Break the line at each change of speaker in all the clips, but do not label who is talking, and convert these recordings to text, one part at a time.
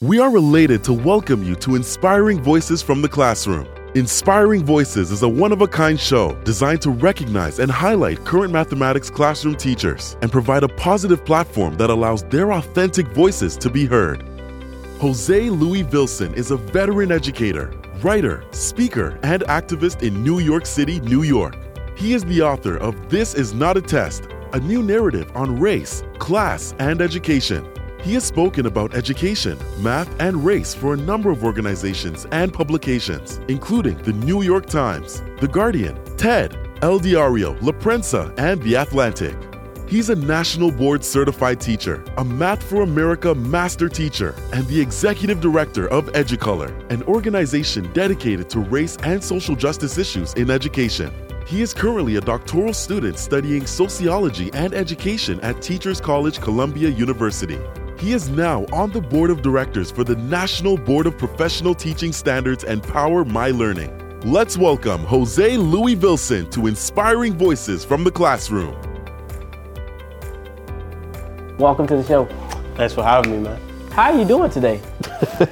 We are related to welcome you to Inspiring Voices from the Classroom. Inspiring Voices is a one of a kind show designed to recognize and highlight current mathematics classroom teachers and provide a positive platform that allows their authentic voices to be heard. Jose Louis Vilson is a veteran educator, writer, speaker, and activist in New York City, New York. He is the author of This Is Not a Test, a new narrative on race, class, and education. He has spoken about education, math, and race for a number of organizations and publications, including the New York Times, The Guardian, TED, El Diario, La Prensa, and The Atlantic. He's a national board certified teacher, a Math for America master teacher, and the executive director of Educolor, an organization dedicated to race and social justice issues in education. He is currently a doctoral student studying sociology and education at Teachers College Columbia University. He is now on the board of directors for the National Board of Professional Teaching Standards and Power My Learning. Let's welcome Jose Louis Vilson to Inspiring Voices from the Classroom.
Welcome to the show.
Thanks for having me, man.
How are you doing today?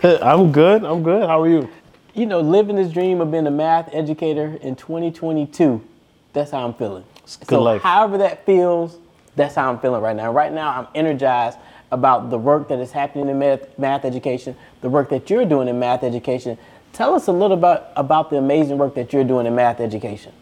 I'm good. I'm good. How are you?
You know, living this dream of being a math educator in 2022. That's how I'm feeling.
good
so,
life.
however that feels, that's how I'm feeling right now. Right now, I'm energized about the work that is happening in math, math education, the work that you're doing in math education. Tell us a little bit about the amazing work that you're doing in math education.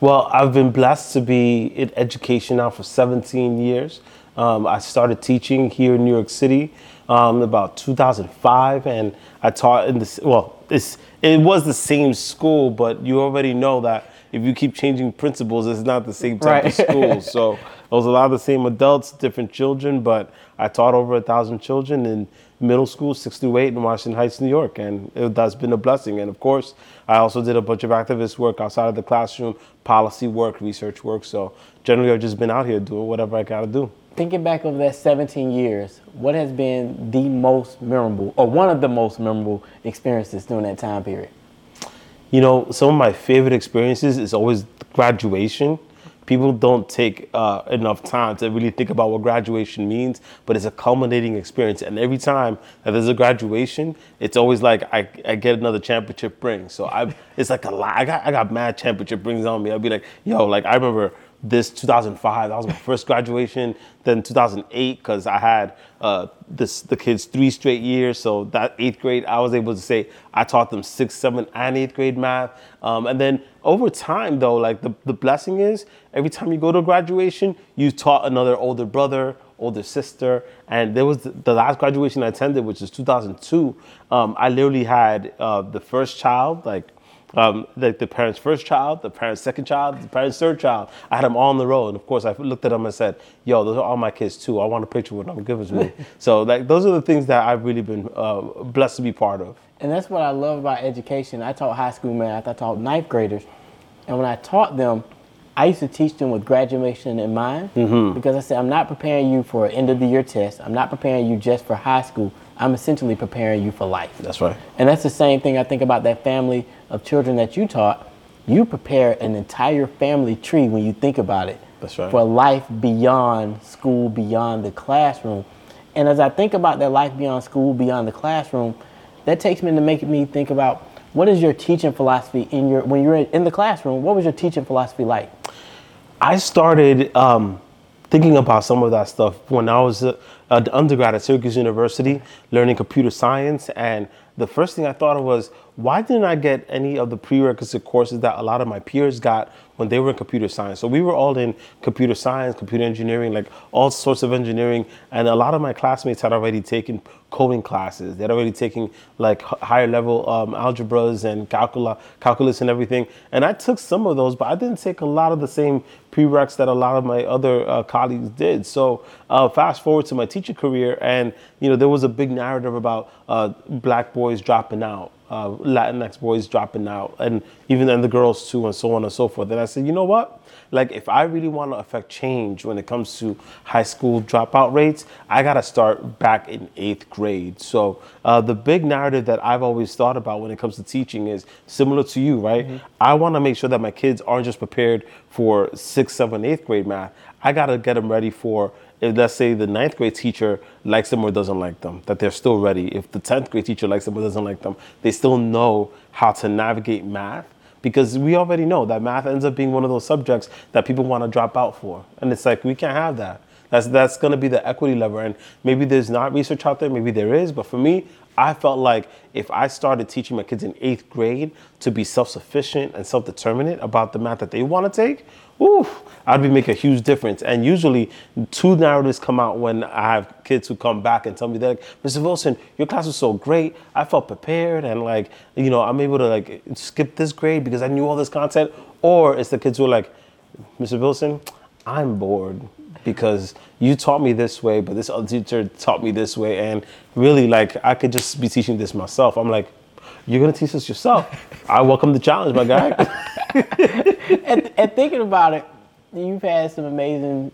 Well, I've been blessed to be in education now for 17 years. Um, I started teaching here in New York City um, about 2005, and I taught in this. Well, it was the same school, but you already know that if you keep changing principals, it's not the same type of school. So it was a lot of the same adults, different children, but I taught over a thousand children in middle school, six through eight in Washington Heights, New York, and it, that's been a blessing. And of course, I also did a bunch of activist work outside of the classroom, policy work, research work. So generally, I've just been out here doing whatever I got to do.
Thinking back over that 17 years, what has been the most memorable, or one of the most memorable experiences during that time period?
You know, some of my favorite experiences is always graduation. People don't take uh, enough time to really think about what graduation means, but it's a culminating experience. And every time that there's a graduation, it's always like I, I get another championship ring. So I, it's like a lot. I got I got mad championship rings on me. I'll be like, yo, like I remember this 2005 that was my first graduation then 2008 because i had uh, this the kids three straight years so that eighth grade i was able to say i taught them sixth seventh and eighth grade math. Um, and then over time though like the, the blessing is every time you go to graduation you taught another older brother older sister and there was the, the last graduation i attended which is 2002 um, i literally had uh, the first child like um, like the parents' first child, the parents' second child, the parents' third child. I had them all on the road. and of course, I looked at them and said, "Yo, those are all my kids too. I want a picture with them. Give it to me." so, like, those are the things that I've really been uh, blessed to be part of.
And that's what I love about education. I taught high school math, I taught ninth graders. And when I taught them, I used to teach them with graduation in mind because I said, I'm not preparing you for an end of the year test. I'm not preparing you just for high school. I'm essentially preparing you for life.
That's right.
And that's the same thing I think about that family of children that you taught. You prepare an entire family tree when you think about it.
That's right.
For life beyond school, beyond the classroom. And as I think about that life beyond school, beyond the classroom, that takes me to make me think about what is your teaching philosophy in your when you're in the classroom, what was your teaching philosophy like?
I started um, thinking about some of that stuff when I was an undergrad at Syracuse University learning computer science. And the first thing I thought of was, why didn't I get any of the prerequisite courses that a lot of my peers got when they were in computer science? So we were all in computer science, computer engineering, like all sorts of engineering. And a lot of my classmates had already taken coding classes. They'd already taken like higher level um, algebras and calcula, calculus and everything. And I took some of those, but I didn't take a lot of the same prereqs that a lot of my other uh, colleagues did. So uh, fast forward to my teacher career, and you know there was a big narrative about uh, black boys dropping out. Uh, Latinx boys dropping out, and even then the girls too, and so on and so forth. And I said, you know what? Like, if I really want to affect change when it comes to high school dropout rates, I got to start back in eighth grade. So, uh, the big narrative that I've always thought about when it comes to teaching is similar to you, right? I want to make sure that my kids aren't just prepared for sixth, seventh, eighth grade math. I got to get them ready for if let's say the ninth grade teacher likes them or doesn't like them, that they're still ready. If the 10th grade teacher likes them or doesn't like them, they still know how to navigate math because we already know that math ends up being one of those subjects that people want to drop out for. And it's like, we can't have that. That's, that's going to be the equity lever. And maybe there's not research out there, maybe there is, but for me, I felt like if I started teaching my kids in eighth grade to be self sufficient and self determinant about the math that they want to take, ooh, I'd be making a huge difference. And usually, two narratives come out when I have kids who come back and tell me, they're like, Mr. Vilson, your class was so great. I felt prepared and like, you know, I'm able to like skip this grade because I knew all this content. Or it's the kids who are like, Mr. Vilson, I'm bored because you taught me this way, but this other teacher taught me this way. And really, like, I could just be teaching this myself. I'm like, you're going to teach this yourself. I welcome the challenge, my guy.
and, and thinking about it, you've had some amazing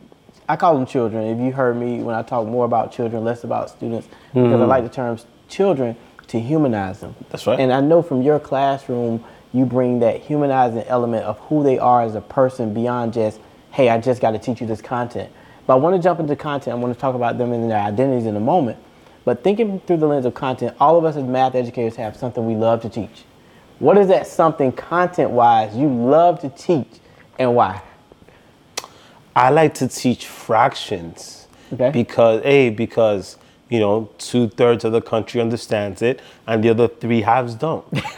I call them children. If you heard me when I talk more about children, less about students, because mm-hmm. I like the terms children to humanize them.
That's right.
And I know from your classroom, you bring that humanizing element of who they are as a person beyond just, hey, I just got to teach you this content. But I want to jump into content. I want to talk about them and their identities in a moment. But thinking through the lens of content, all of us as math educators have something we love to teach. What is that something content wise you love to teach and why?
I like to teach fractions okay. because a because you know two thirds of the country understands it and the other three halves don't.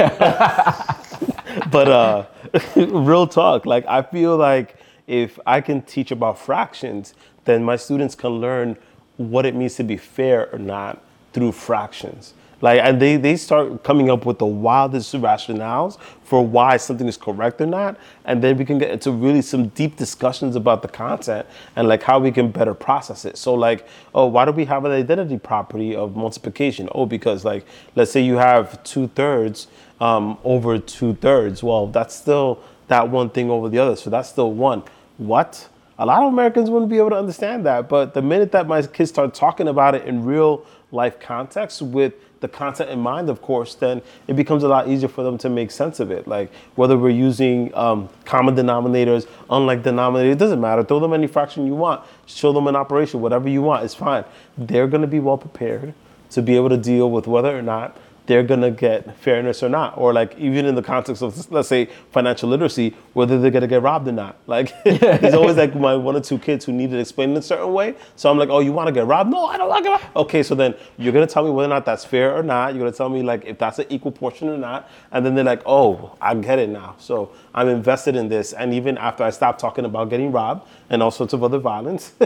but uh, real talk, like I feel like if I can teach about fractions, then my students can learn what it means to be fair or not through fractions. Like, and they, they start coming up with the wildest rationales for why something is correct or not. And then we can get into really some deep discussions about the content and like how we can better process it. So like, oh, why do we have an identity property of multiplication? Oh, because like, let's say you have two thirds um, over two thirds. Well, that's still that one thing over the other. So that's still one. What? A lot of Americans wouldn't be able to understand that. But the minute that my kids start talking about it in real life context with the content in mind, of course, then it becomes a lot easier for them to make sense of it. Like whether we're using um, common denominators, unlike denominators, it doesn't matter. Throw them any fraction you want, show them an operation, whatever you want, it's fine. They're to be well prepared to be able to deal with whether or not they're gonna get fairness or not, or like even in the context of let's say financial literacy, whether they're gonna get robbed or not. Like there's always like my one or two kids who need it explained in a certain way. So I'm like, oh, you want to get robbed? No, I don't like it. Okay, so then you're gonna tell me whether or not that's fair or not. You're gonna tell me like if that's an equal portion or not, and then they're like, oh, I get it now. So I'm invested in this, and even after I stop talking about getting robbed and all sorts of other violence,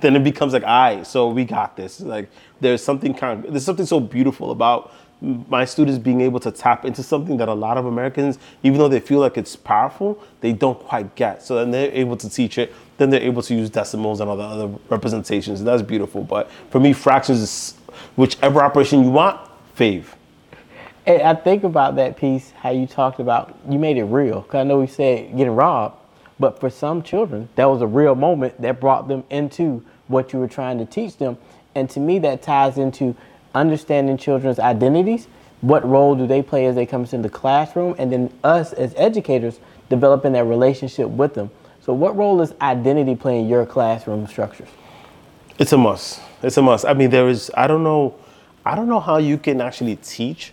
then it becomes like, all right, so we got this. Like there's something kind of there's something so beautiful about my students being able to tap into something that a lot of Americans, even though they feel like it's powerful, they don't quite get. So then they're able to teach it. Then they're able to use decimals and all the other representations. And That's beautiful. But for me, fractions is whichever operation you want, fave.
And I think about that piece, how you talked about, you made it real. Because I know we said getting robbed, but for some children, that was a real moment that brought them into what you were trying to teach them. And to me, that ties into understanding children's identities, what role do they play as they come into the classroom, and then us as educators developing that relationship with them. So, what role does identity play in your classroom structures?
It's a must. It's a must. I mean, there is. I don't know. I don't know how you can actually teach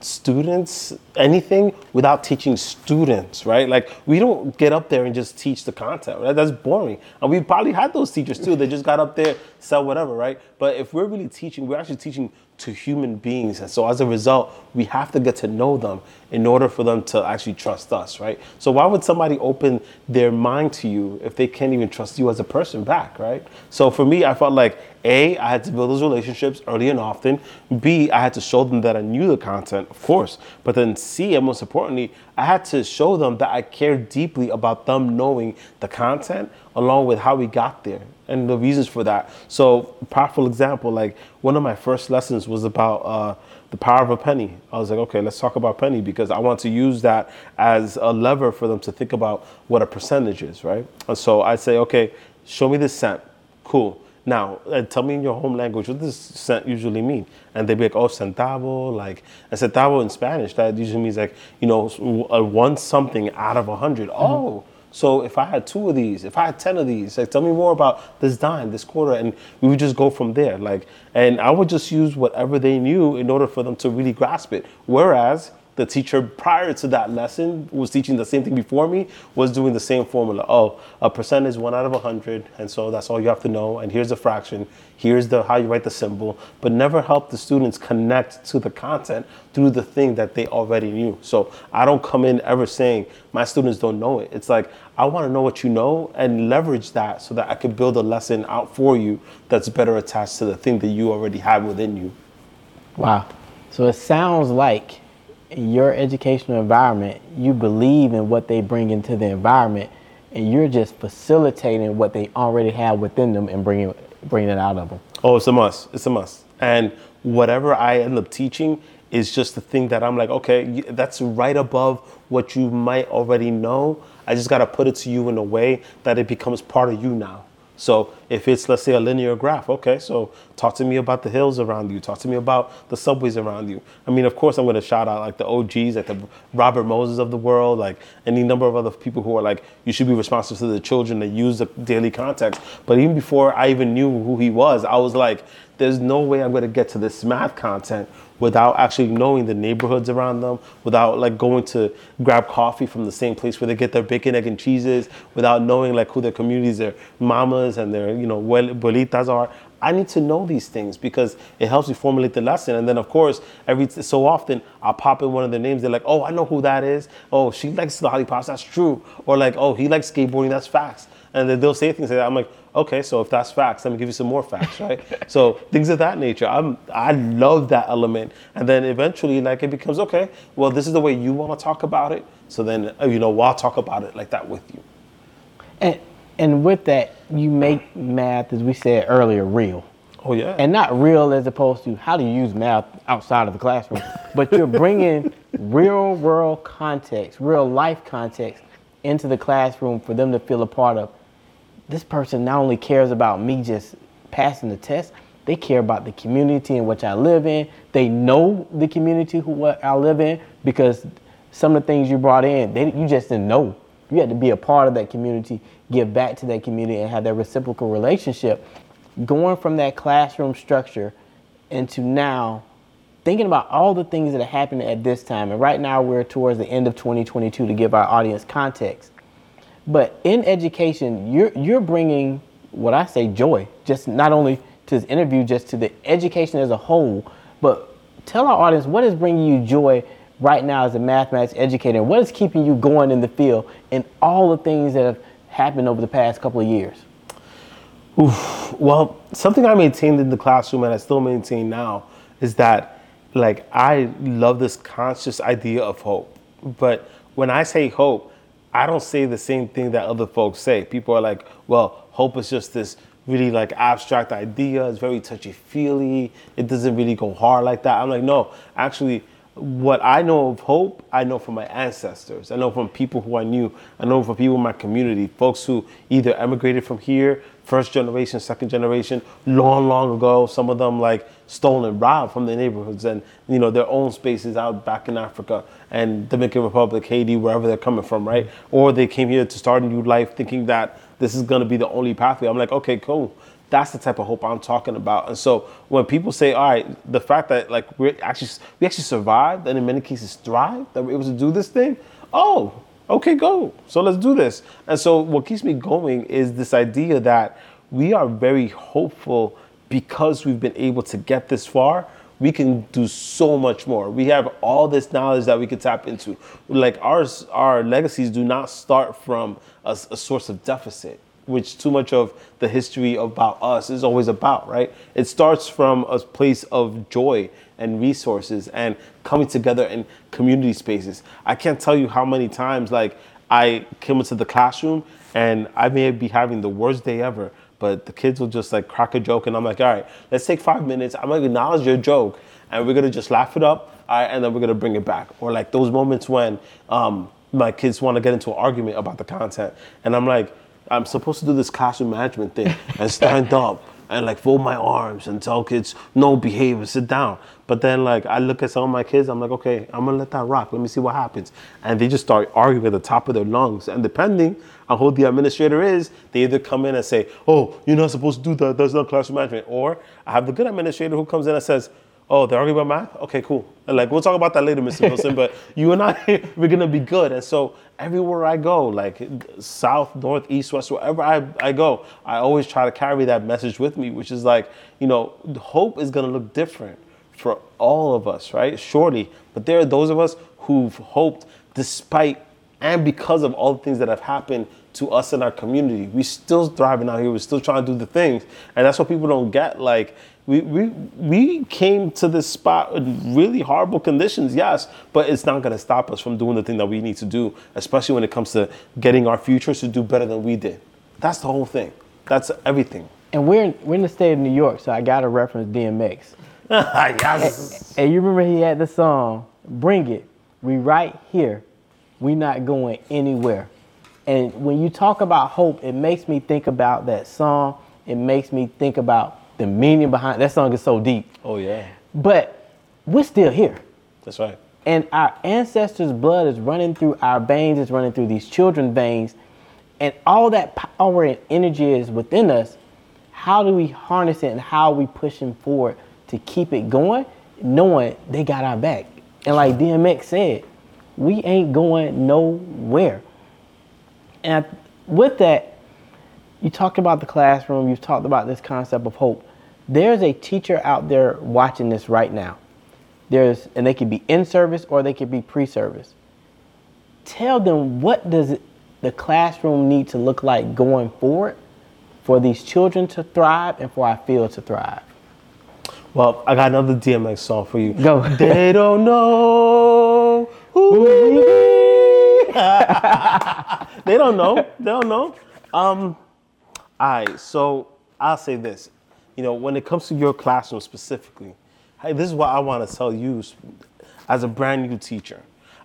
students anything without teaching students, right? Like we don't get up there and just teach the content. Right? That's boring. And we probably had those teachers too. They just got up there, sell whatever, right? But if we're really teaching, we're actually teaching to human beings. And so as a result, we have to get to know them in order for them to actually trust us, right? So why would somebody open their mind to you if they can't even trust you as a person back, right? So for me, I felt like A, I had to build those relationships early and often. B, I had to show them that I knew the content, of course. But then C, and most importantly, I had to show them that I cared deeply about them knowing the content along with how we got there and the reasons for that. So, powerful example, like one of my first lessons was about uh, the power of a penny. I was like, okay, let's talk about penny because I want to use that as a lever for them to think about what a percentage is, right? And so I say, okay, show me this cent. Cool. Now, uh, tell me in your home language what does cent usually mean? And they'd be like, oh, centavo, like, a centavo in Spanish, that usually means like, you know, one something out of a 100 mm-hmm. Oh, So if I had two of these, if I had ten of these, like tell me more about this dime, this quarter, and we would just go from there. Like, and I would just use whatever they knew in order for them to really grasp it. Whereas the teacher prior to that lesson was teaching the same thing before me was doing the same formula oh a percent is one out of a hundred and so that's all you have to know and here's the fraction here's the how you write the symbol but never help the students connect to the content through the thing that they already knew. So i don't come in ever saying my students don't know it. It's like i want to know what you know and leverage that so that i can build a lesson out for you that's better attached to the thing that you already have within you.
Wow. So it sounds like your educational environment, you believe in what they bring into the environment, and you're just facilitating what they already have within them and bringing bringing it out of them.
Oh, it's a must. It's a must. And whatever I end up teaching is just the thing that I'm like, okay, that's right above what you might already know. I just got to put it to you in a way that it becomes part of you now. So if it's, let's say, a linear graph, okay, so talk to me about the hills around you. Talk to me about the subways around you. I mean, of course, I'm to shout out like the OGs, like the Robert Moses of the world, like any number of other people who are like, you should be responsive to the children that use the daily context. But even before I even knew who he was, I was like, there's no way I'm going to get to this math content without actually knowing the neighborhoods around them, without like going to grab coffee from the same place where they get their bacon, egg, and cheeses, without knowing like who their communities, their mamas and their you know abuelitas are. I need to know these things because it helps me formulate the lesson. And then, of course, every so often I'll pop in one of their names. They're like, "Oh, I know who that is. Oh, she likes lollipops. That's true." Or like, "Oh, he likes skateboarding. That's facts." And then they'll say things like that. I'm like, okay, so if that's facts, let me give you some more facts, right? so things of that nature. I'm I love that element, and then eventually, like it becomes okay. Well, this is the way you want to talk about it. So then, uh, you know, well, I'll talk about it like that with you.
And and with that, you make math, as we said earlier, real.
Oh yeah.
and not real as opposed to how to use math outside of the classroom, but you're bringing real world context, real life context into the classroom for them to feel a part of. This person not only cares about me just passing the test, they care about the community in which I live in. They know the community who what I live in because some of the things you brought in, they, you just didn't know. You had to be a part of that community, give back to that community, and have that reciprocal relationship going from that classroom structure into now thinking about all the things that are happening at this time. And right now we're towards the end of 2022 to give our audience context. But in education, you're you're bringing what I say joy, just not only to this interview, just to the education as a whole. But tell our audience what is bringing you joy right now as a mathematics educator, what is keeping you going in the field, and all the things that have happened over the past couple of years.
Well, something I maintained in the classroom and I still maintain now is that like I love this conscious idea of hope. But when I say hope, I don't say the same thing that other folks say. People are like, well, hope is just this really like abstract idea. It's very touchy feely. It doesn't really go hard like that. I'm like, no, actually, what I know of hope, I know from my ancestors. I know from people who I knew. I know from people in my community, folks who either emigrated from here, first generation, second generation, long, long ago. Some of them like stolen, robbed from their neighborhoods and you know their own spaces out back in Africa and Dominican Republic, Haiti, wherever they're coming from, right? Mm-hmm. Or they came here to start a new life, thinking that this is going to be the only pathway. I'm like, okay, cool. That's the type of hope I'm talking about. And so when people say, all right, the fact that like we actually we actually survived and in many cases thrived, that we're able to do this thing, oh, okay, go. So let's do this. And so what keeps me going is this idea that we are very hopeful because we've been able to get this far. We can do so much more. We have all this knowledge that we could tap into. Like ours, our legacies do not start from a, a source of deficit which too much of the history about us is always about, right? It starts from a place of joy and resources and coming together in community spaces. I can't tell you how many times like I came into the classroom and I may be having the worst day ever, but the kids will just like crack a joke and I'm like, all right, let's take five minutes. I'm gonna acknowledge your joke and we're gonna just laugh it up, all right, and then we're gonna bring it back. Or like those moments when um, my kids want to get into an argument about the content and I'm like, I'm supposed to do this classroom management thing and stand up and like fold my arms and tell kids no behavior, sit down. But then like I look at some of my kids, I'm like, okay, I'm gonna let that rock. Let me see what happens. And they just start arguing at the top of their lungs. And depending on who the administrator is, they either come in and say, oh, you're not supposed to do that. That's not classroom management. Or I have the good administrator who comes in and says, oh, they're arguing about math? Okay, cool. And like, we'll talk about that later, Mr. Vilson, but you and I, we're gonna be good. And so everywhere I go, like south, north, east, west, wherever I, I go, I always try to carry that message with me, which is like, you know, hope is gonna look different for all of us, right? Surely. But there are those of us who've hoped despite and because of all the things that have happened to us in our community. We're still thriving out here. We're still trying to do the things. And that's what people don't get. Like we we we came to this spot in really horrible conditions, yes, but it's not gonna stop us from doing the thing that we need to do, especially when it comes to getting our futures to do better than we did. That's the whole thing. That's everything.
And we're in, we're in the state of New York, so I got to reference DMX.
yes.
And you remember he had the song, Bring It. We right here. We not going anywhere. And when you talk about hope, it makes me think about that song. It makes me think about the meaning behind that song is so deep.
Oh yeah.
But we're still here.
That's right.
And our ancestors' blood is running through our veins, it's running through these children's veins. And all that power and energy is within us. How do we harness it and how are we pushing forward to keep it going, knowing they got our back? And like DMX said, we ain't going nowhere. And with that, you talked about the classroom, you've talked about this concept of hope. There's a teacher out there watching this right now. There's and they could be in service or they could be pre-service. Tell them what does it, the classroom need to look like going forward for these children to thrive and for our field to thrive.
Well, I got another DMX song for you.
Go.
They don't know who we they don't know. They don't know. Um, all right, so I'll say this. You know, when it comes to your classroom specifically, hey, this is what I want to tell you as a brand new teacher.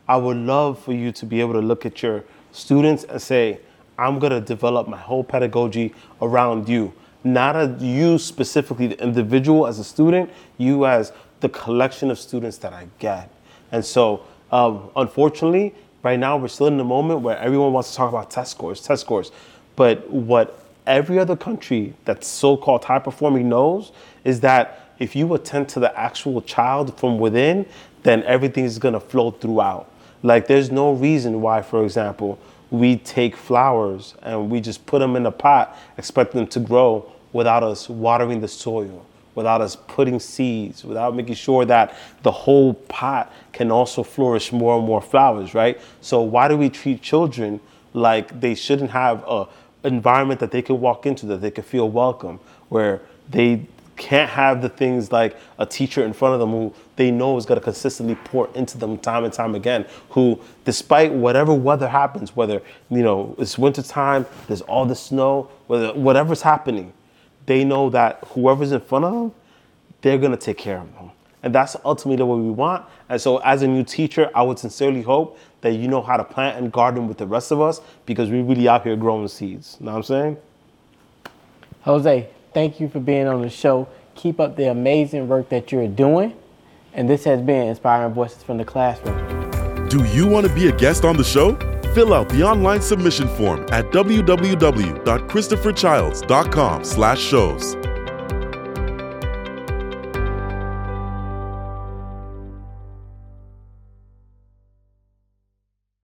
I would love for you to be able to look at your students and say, I'm going to develop my whole pedagogy around you. Not a you specifically, the individual as a student, you as the collection of students that I get. And so, um, unfortunately, right now we're still in the moment where everyone wants to talk about test scores, test scores. But what every other country that's so-called high performing knows is that if you attend to the actual child from within, then everything is gonna flow throughout. Like there's no reason why, for example, we take flowers and we just put them in a pot, expect them to grow without us watering the soil, without us putting seeds, without making sure that the whole pot can also flourish more and more flowers, right? So why do we treat children like they shouldn't have a environment that they could walk into that they could feel welcome, where they can't have the things like a teacher in front of them who they know is going to consistently pour into them time and time again who despite whatever weather happens whether you know it's winter time there's all the snow whether whatever's happening they know that whoever's in front of them they're going to take care of them and that's ultimately what we want and so as a new teacher i would sincerely hope that you know how to plant and garden with the rest of us because we're really out here growing seeds you know what i'm saying
Jose, thank you for being on the show. Keep up the amazing work that you're doing. And this has been Inspiring Voices from the Classroom.
Do you want to be a guest on the show? Fill out the online submission form at www.christopherchilds.com slash shows.